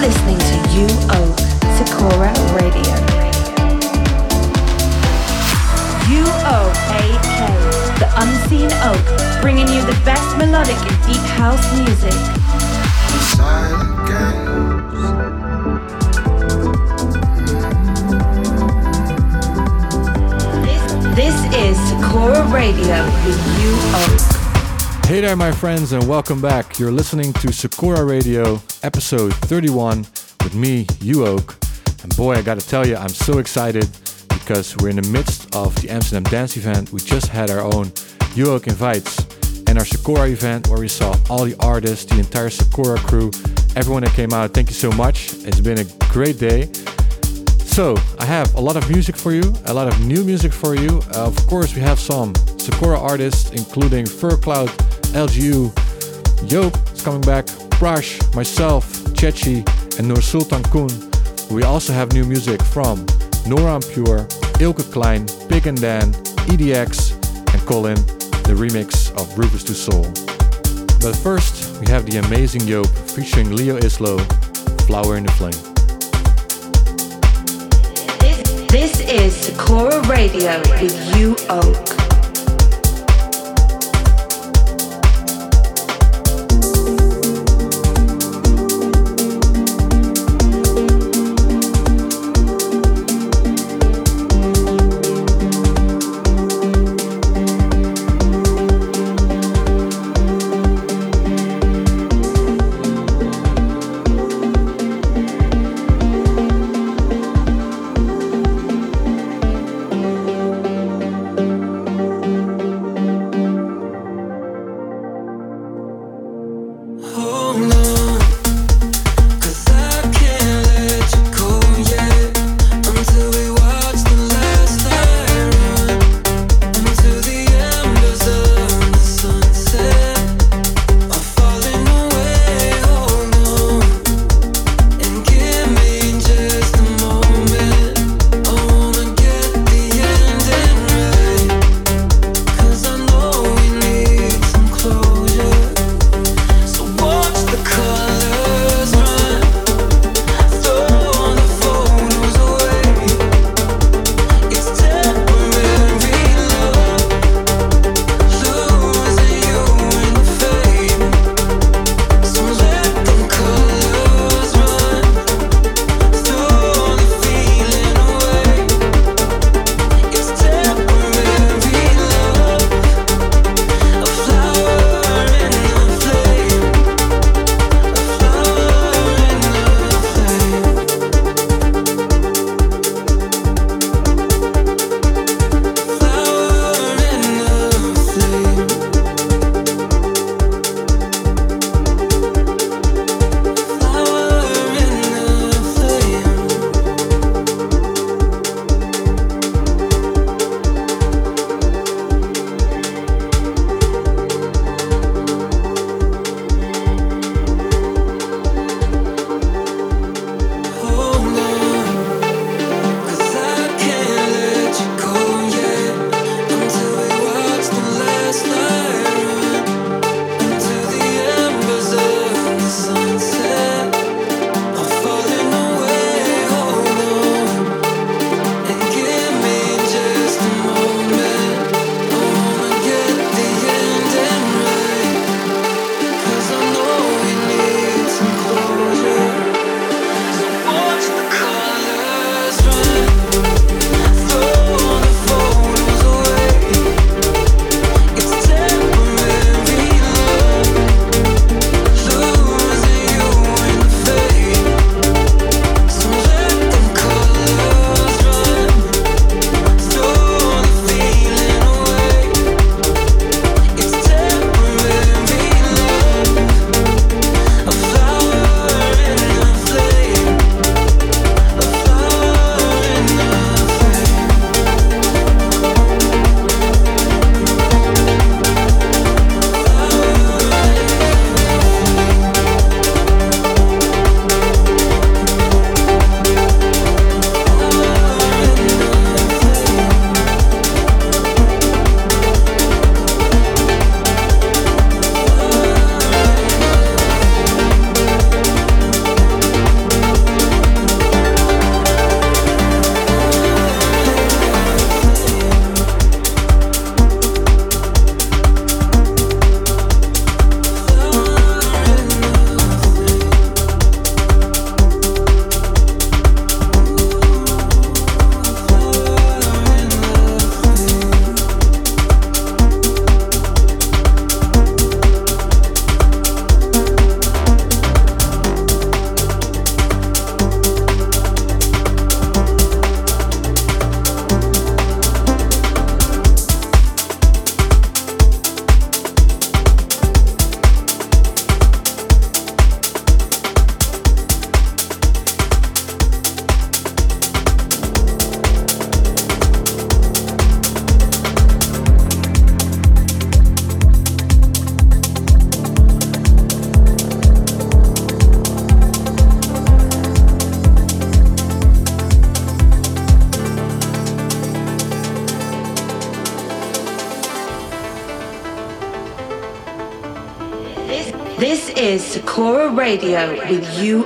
listening to Oak Sakura Radio. You Oak AK, the unseen oak, bringing you the best melodic and deep house music. This, is Sakura Radio with Oak. Hey there, my friends, and welcome back. You're listening to Sakura Radio, episode 31, with me, Uoak. And boy, I gotta tell you, I'm so excited because we're in the midst of the Amsterdam Dance event. We just had our own Uoak Invites and our Sakura event where we saw all the artists, the entire Sakura crew, everyone that came out. Thank you so much. It's been a great day. So, I have a lot of music for you, a lot of new music for you. Uh, of course, we have some Sakura artists, including Fur Cloud, LGU, Yope is coming back, Prash, myself, Chechi, and Nur Sultan Kun. We also have new music from Nora Pure, Eelke Kleijn, Pig and Dan, EDX, and Colin, the remix of Rufus Du Sol. But first, we have the amazing Yope featuring Leo Islo, Flower in the Flame. This, this is Sakura Radio with You Oak. Radio with you,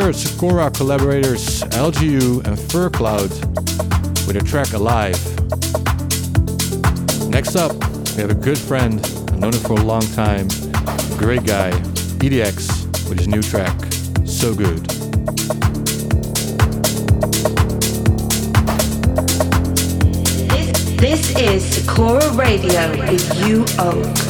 Heard Sakura collaborators LGU and Fur Cloud with a track Alive. Next up, we have a good friend, I've known him for a long time, great guy, EDX, with his new track, So Good. This is Sakura Radio with you, Oak.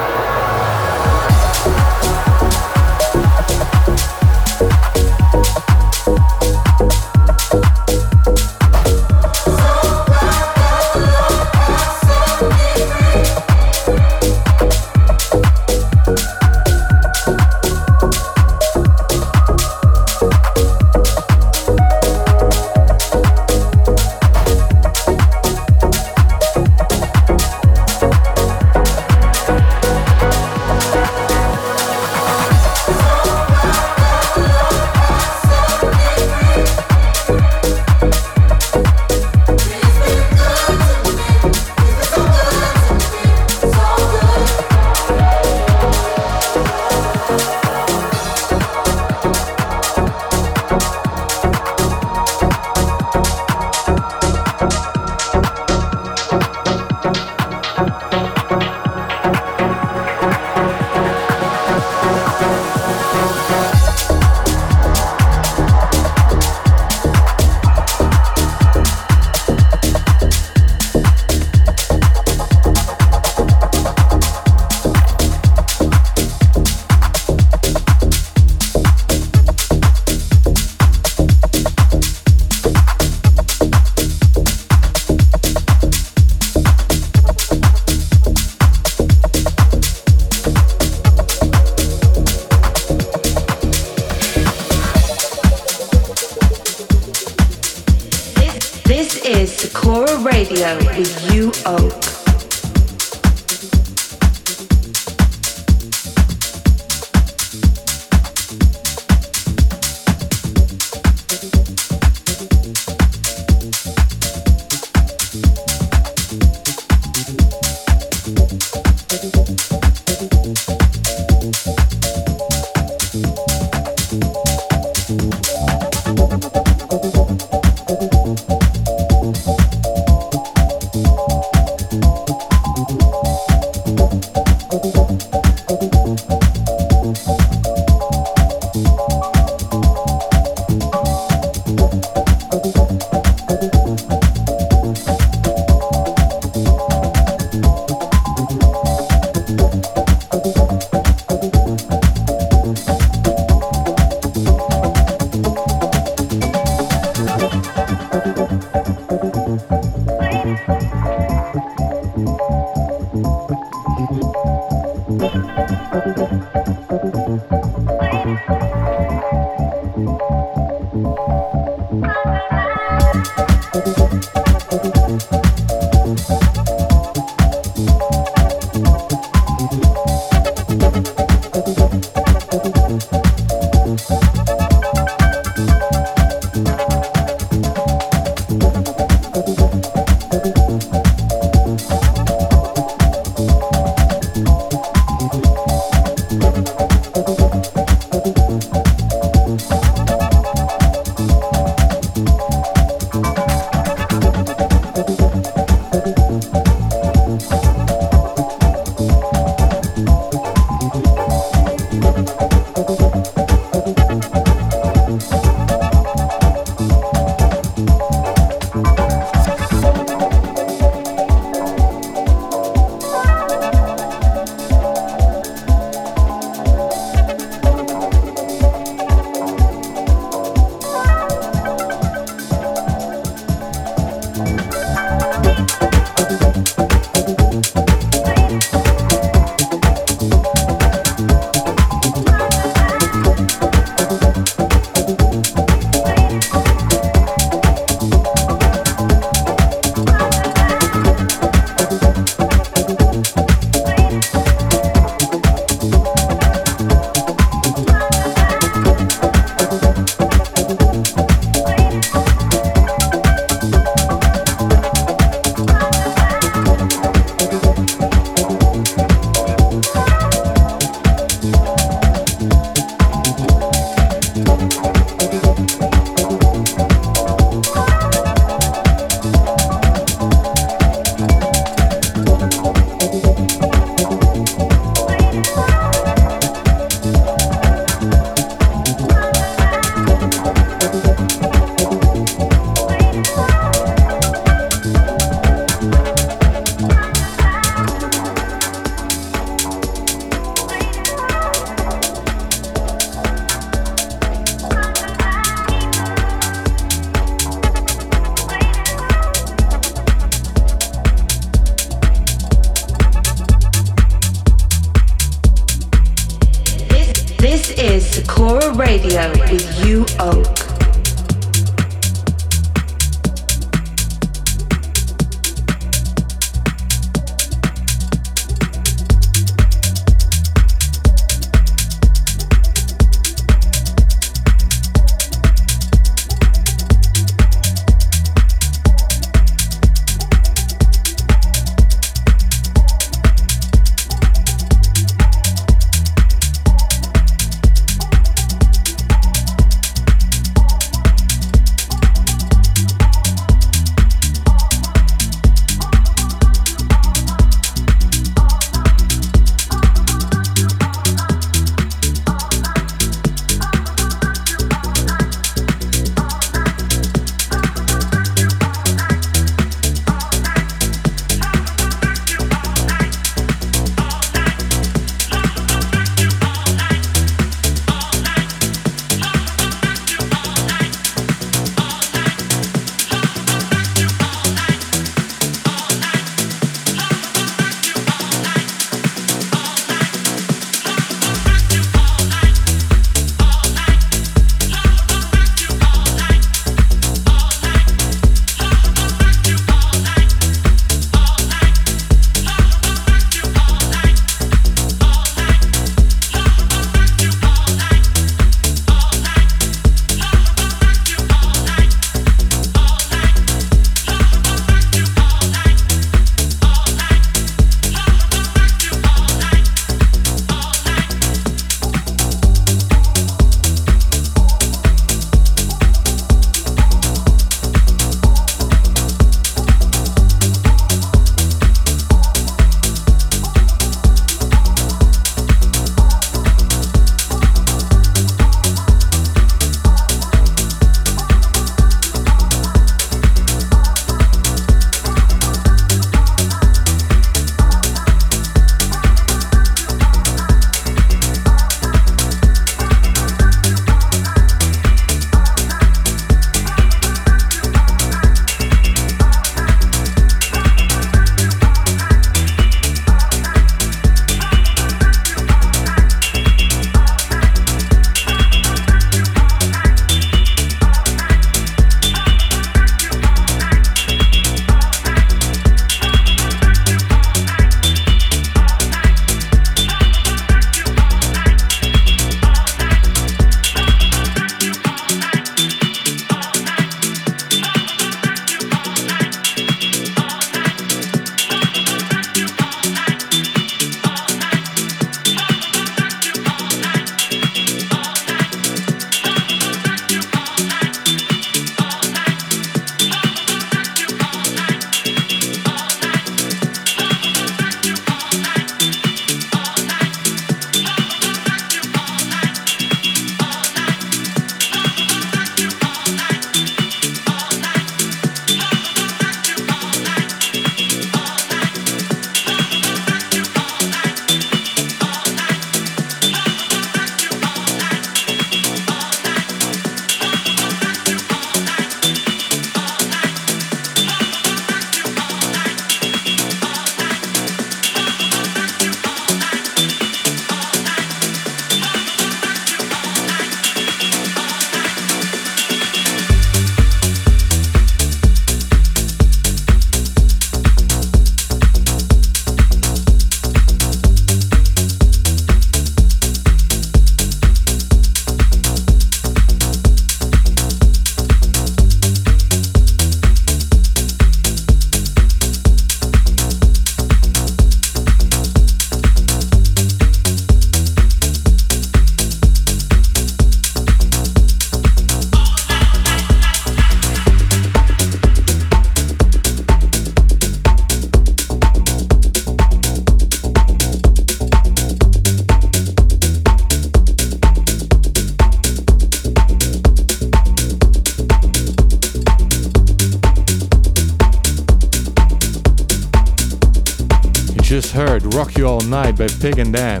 Rock You All Night by Pig and Dan.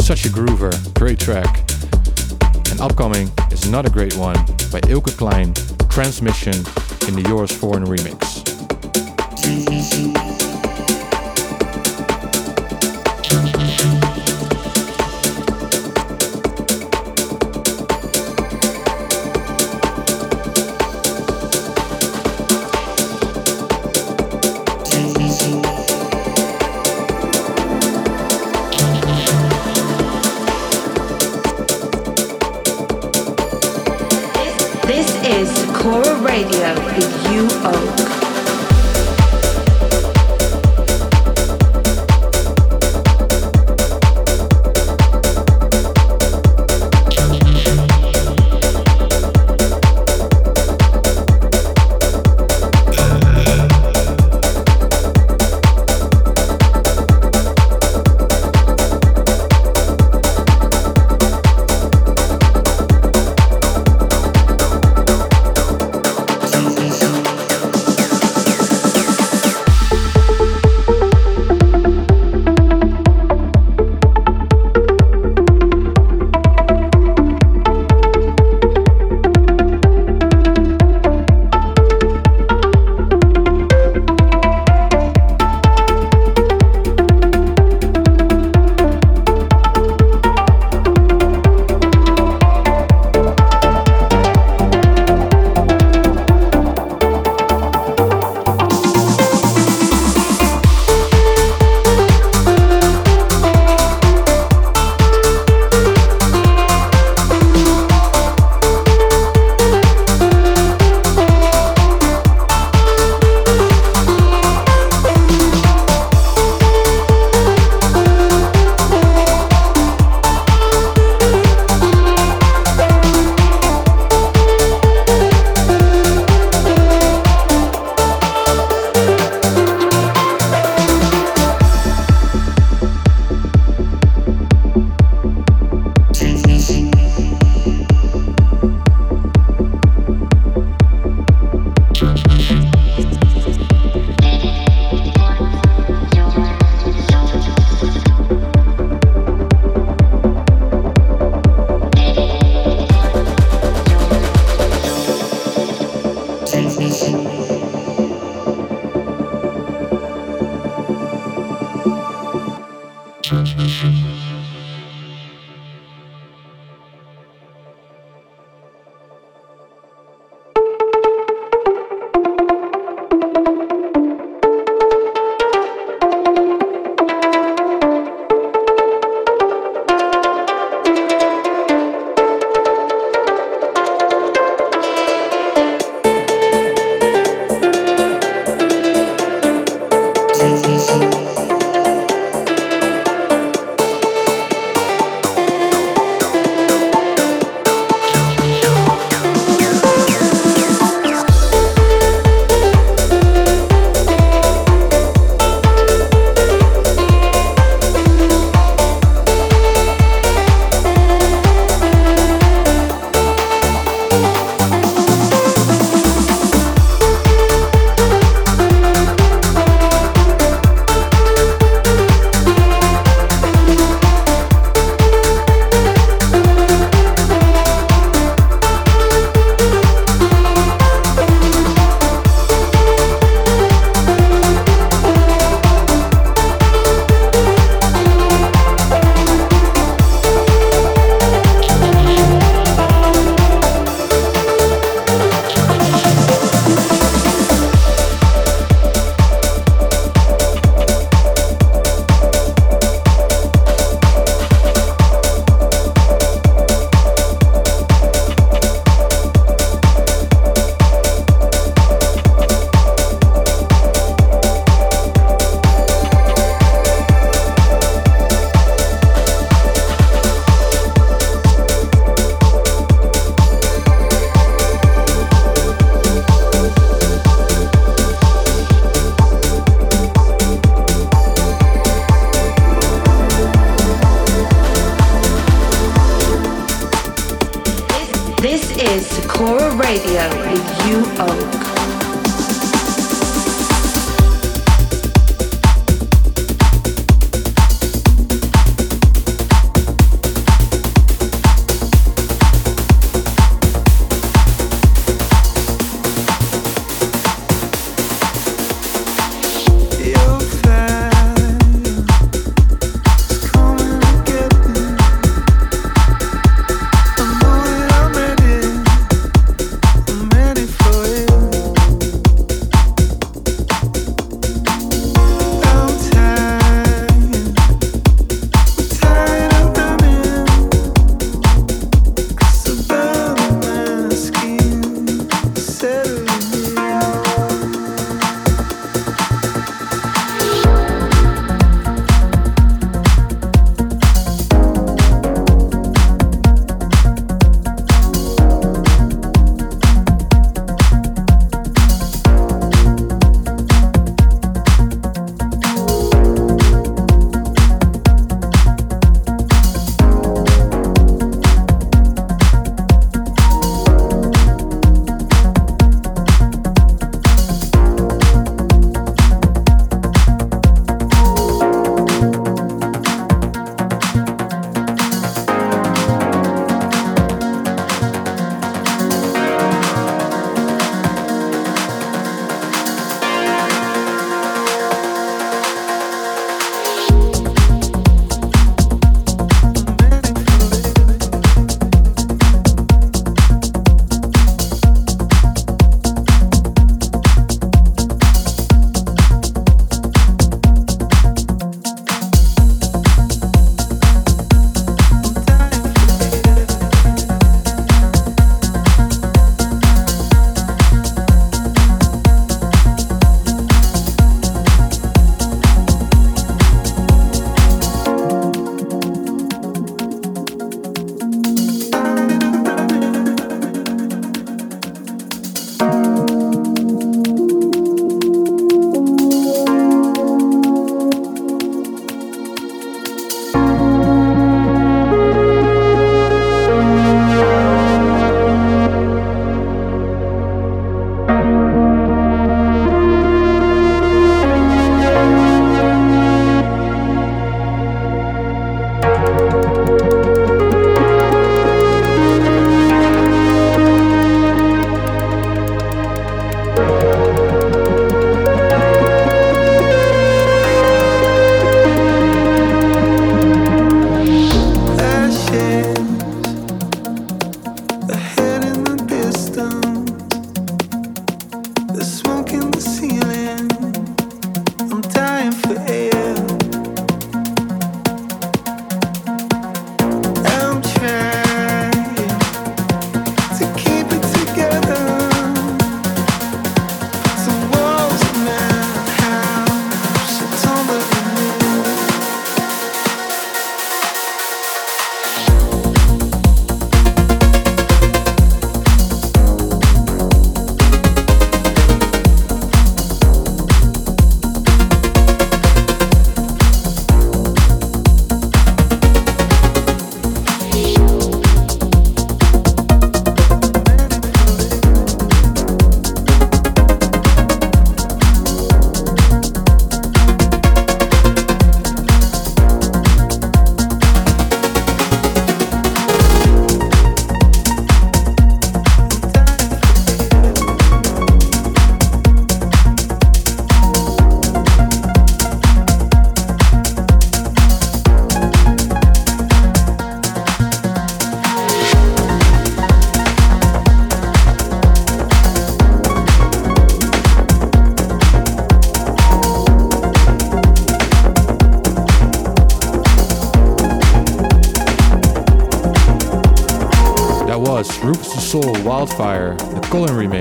Such a groover, great track. And upcoming is another great one by Eelke Kleijn, Transmission in the Joris Voorn remix.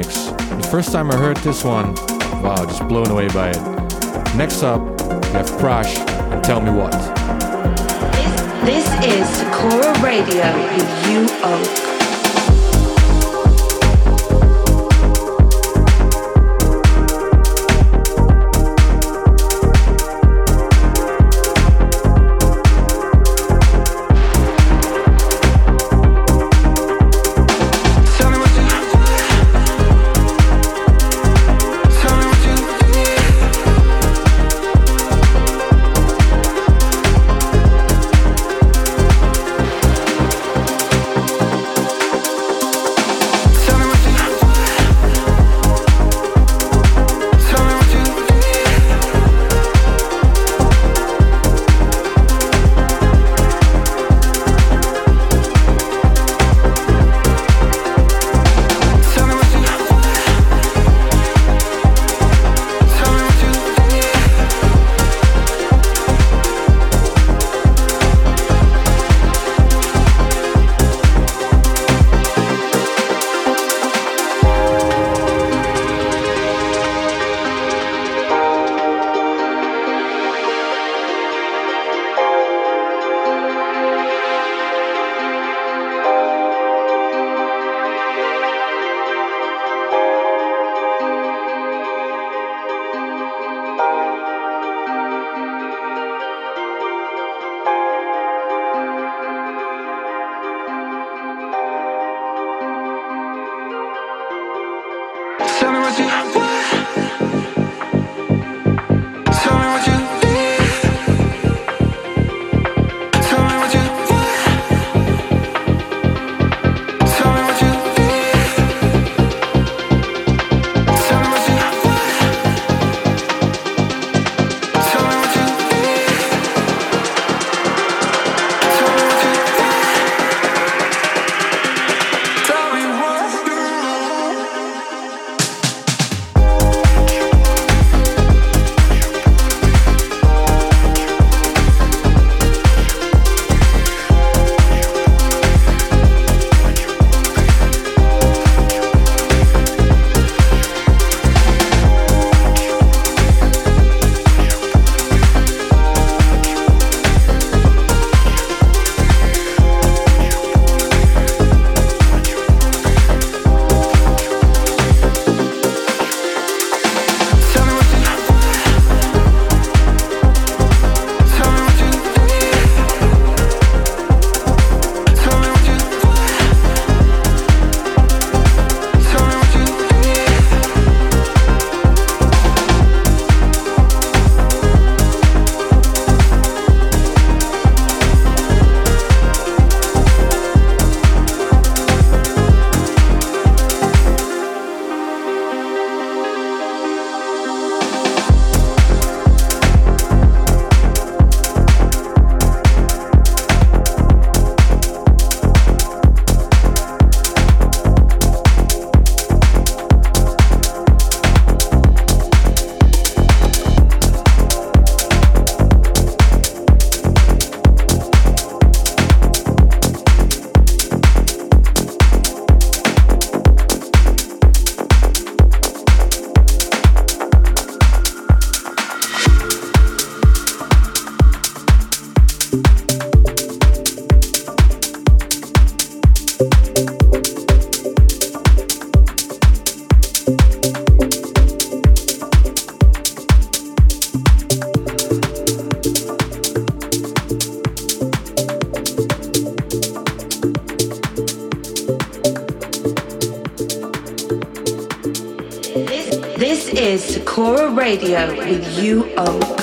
Remix. The first time I heard this one, wow, just blown away by it. Next up, we have Prash and Tell Me What. This is Sakura Radio with you, with UO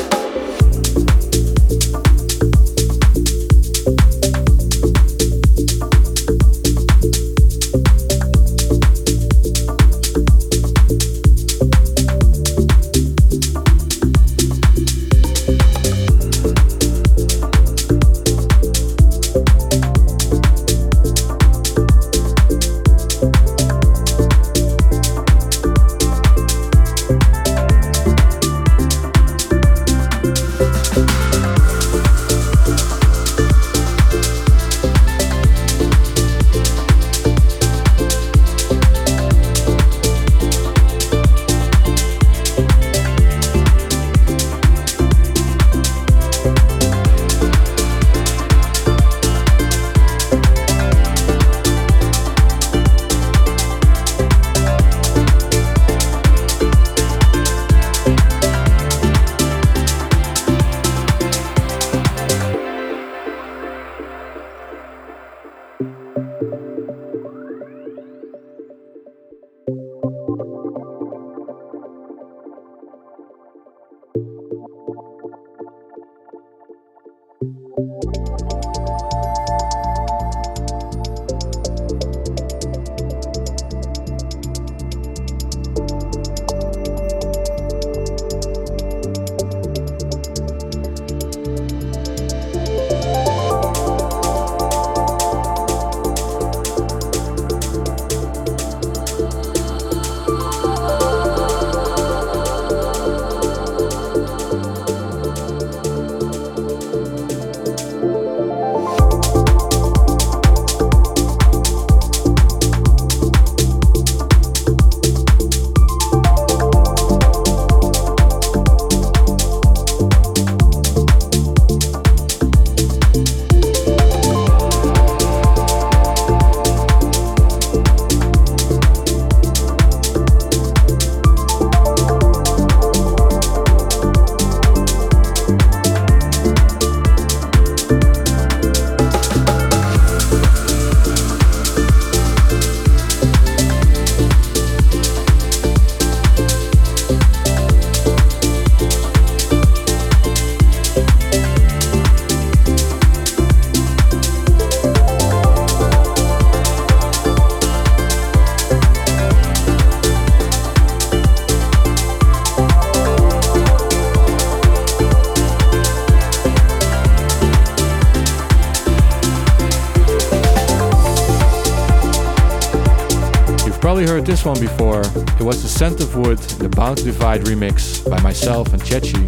heard this one before. It was the Scent of Wood, the Bound to Divide remix by myself and Chechi.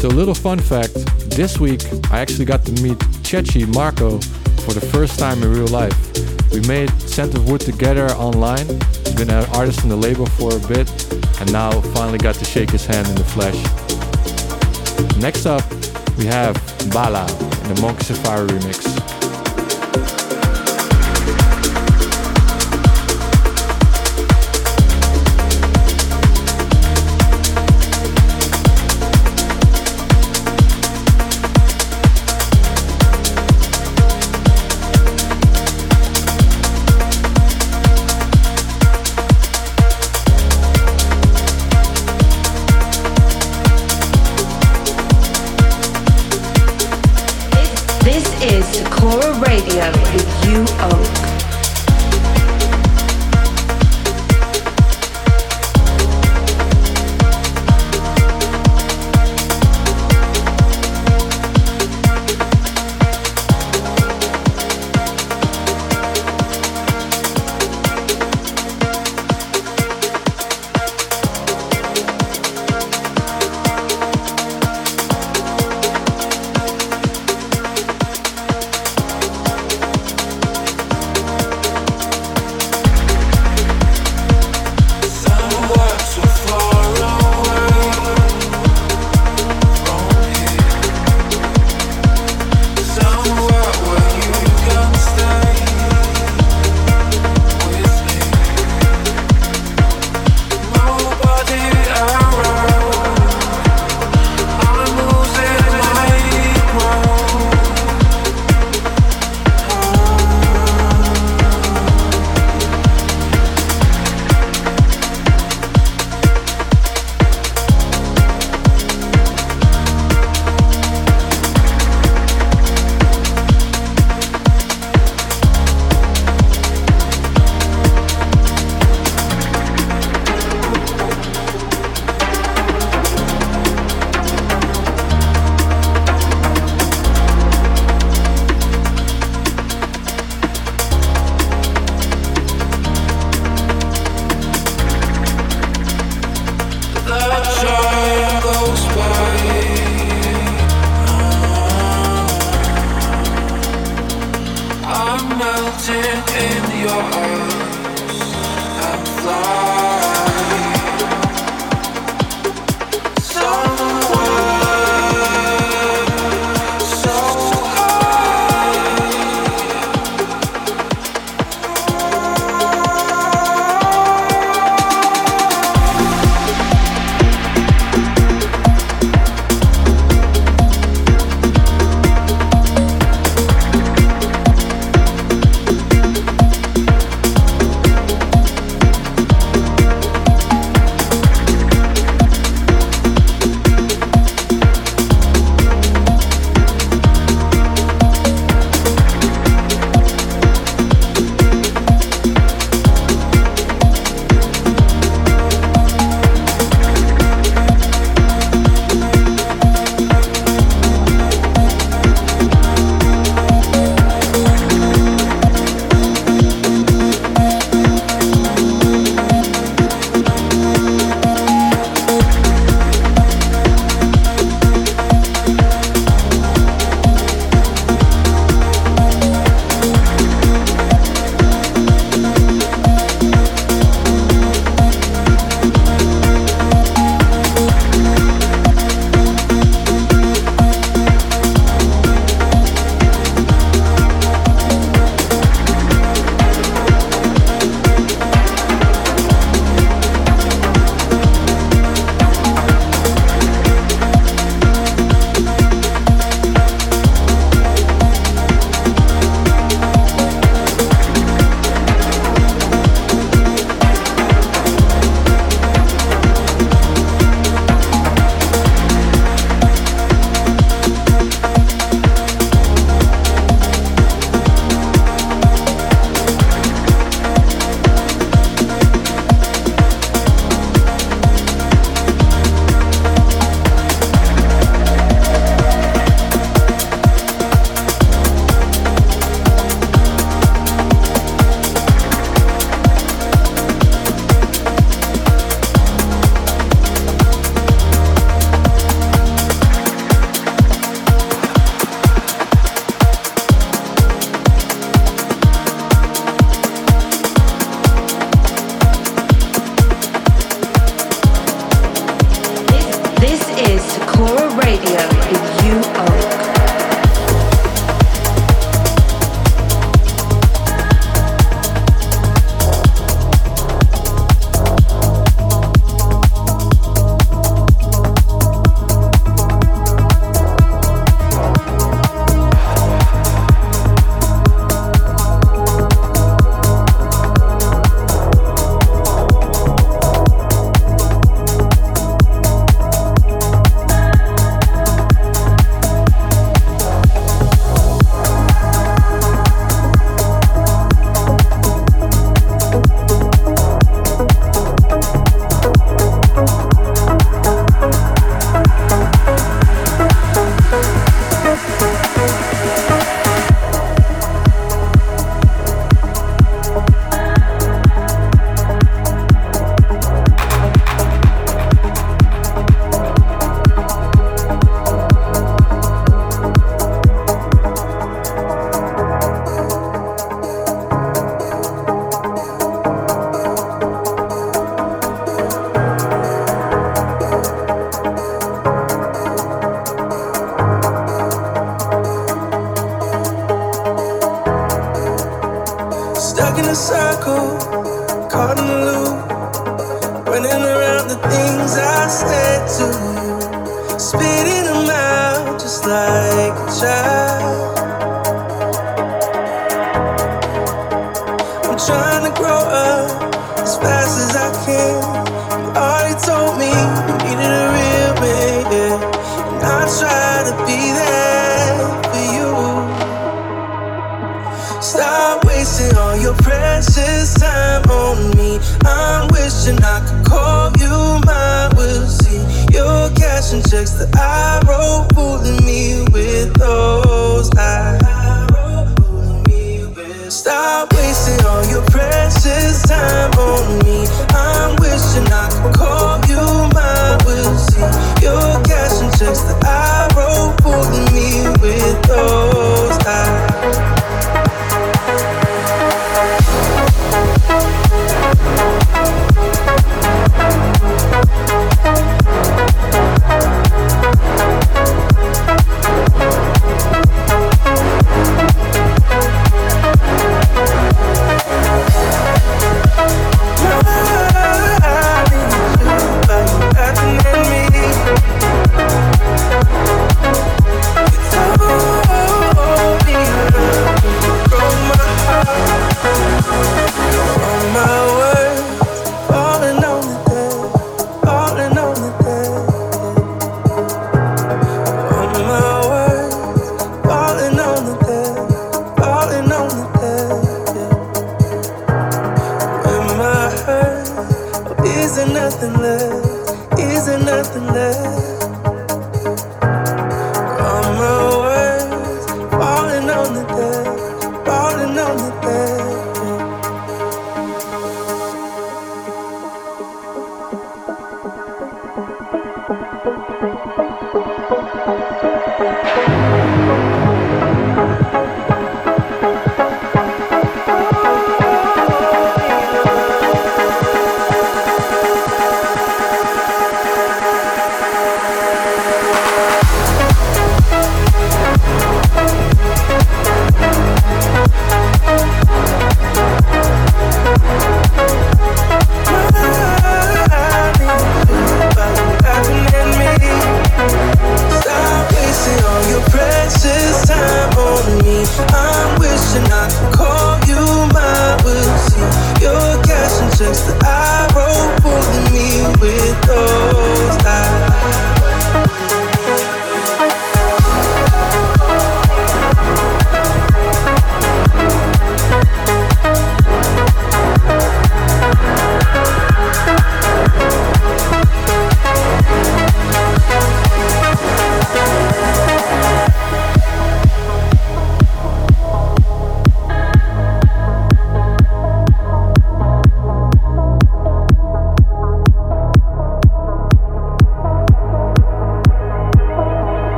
So, a little fun fact this week I actually got to meet Chechi Marco for the first time in real life. We made Scent of Wood together online. Been an artist in the label for a bit, and now finally got to shake his hand in the flesh. Next up, we have Bala in the Monkey Safari remix. Core Radio with UO.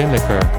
Tim Liquor.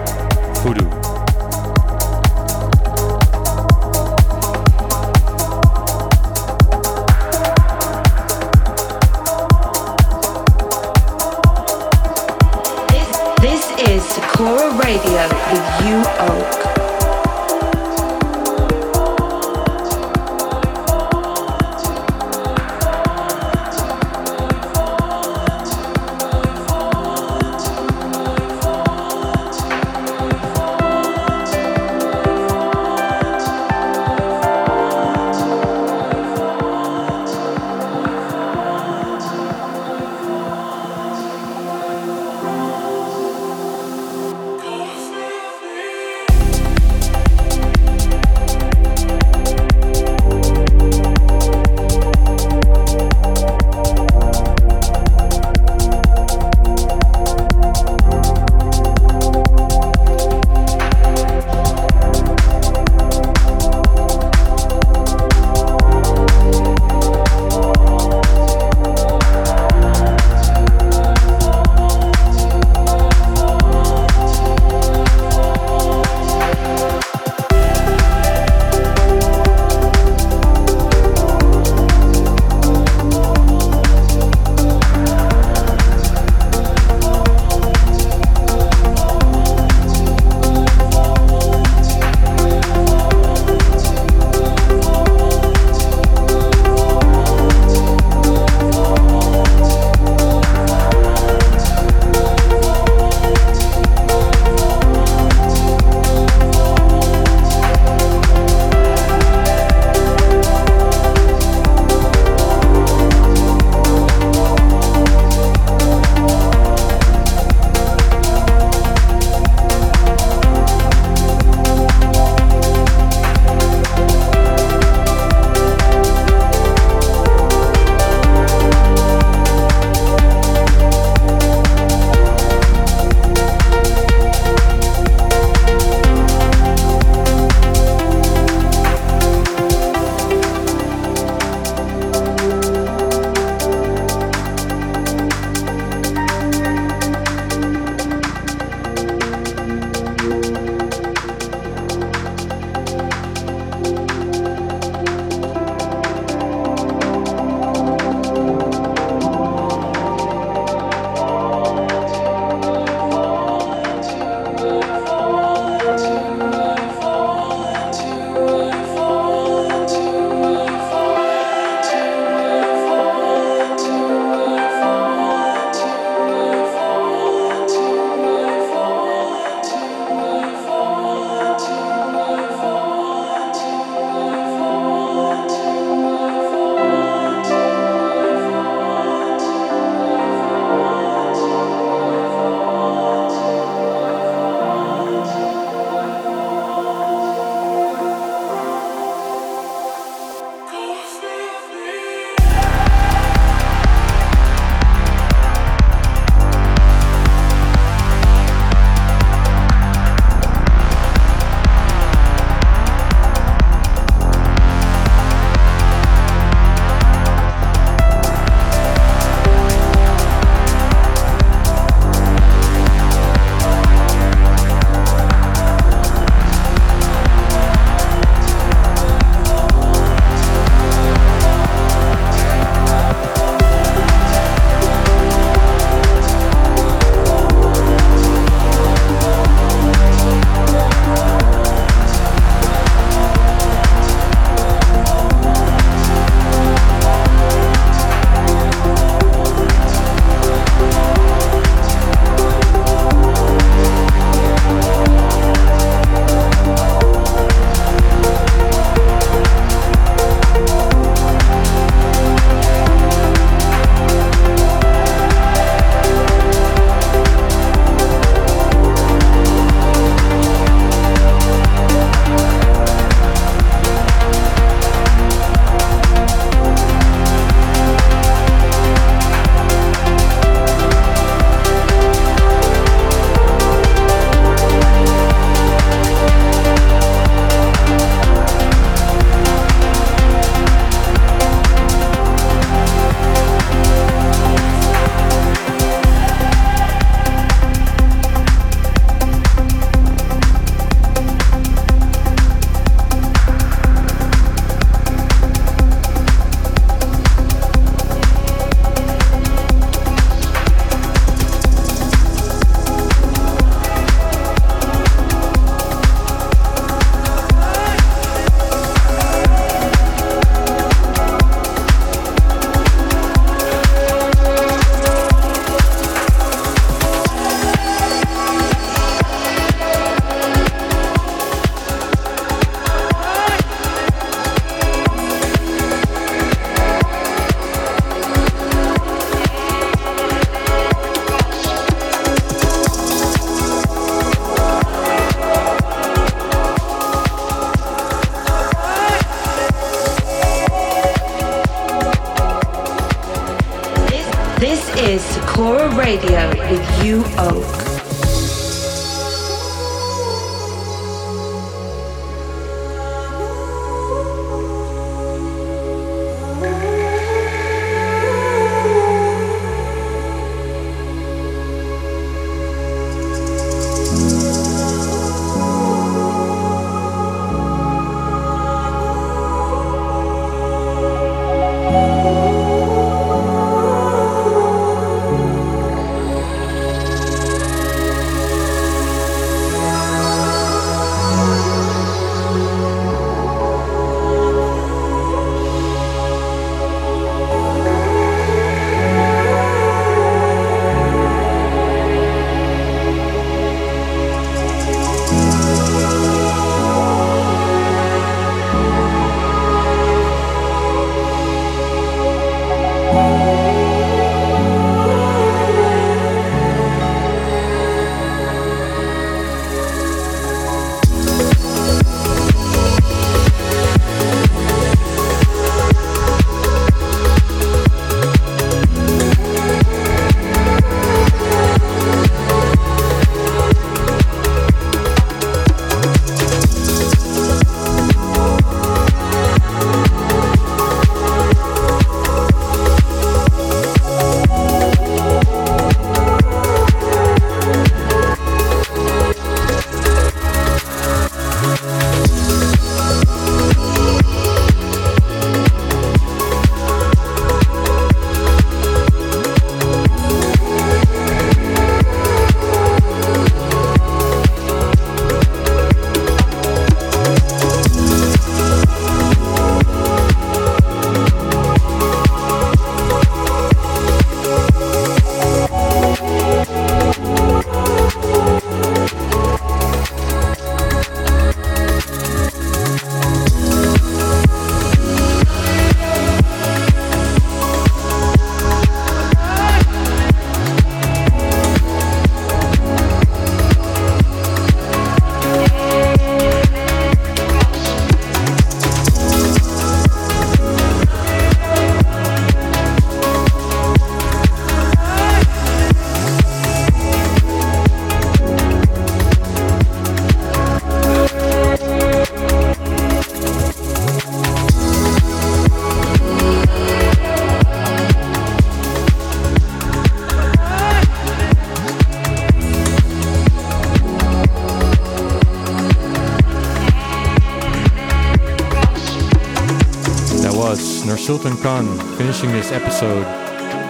Sultan Khan finishing this episode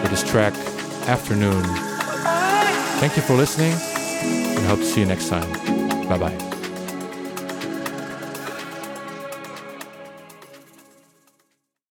with his track Afternoon. Thank you for listening and hope to see you next time. Bye bye.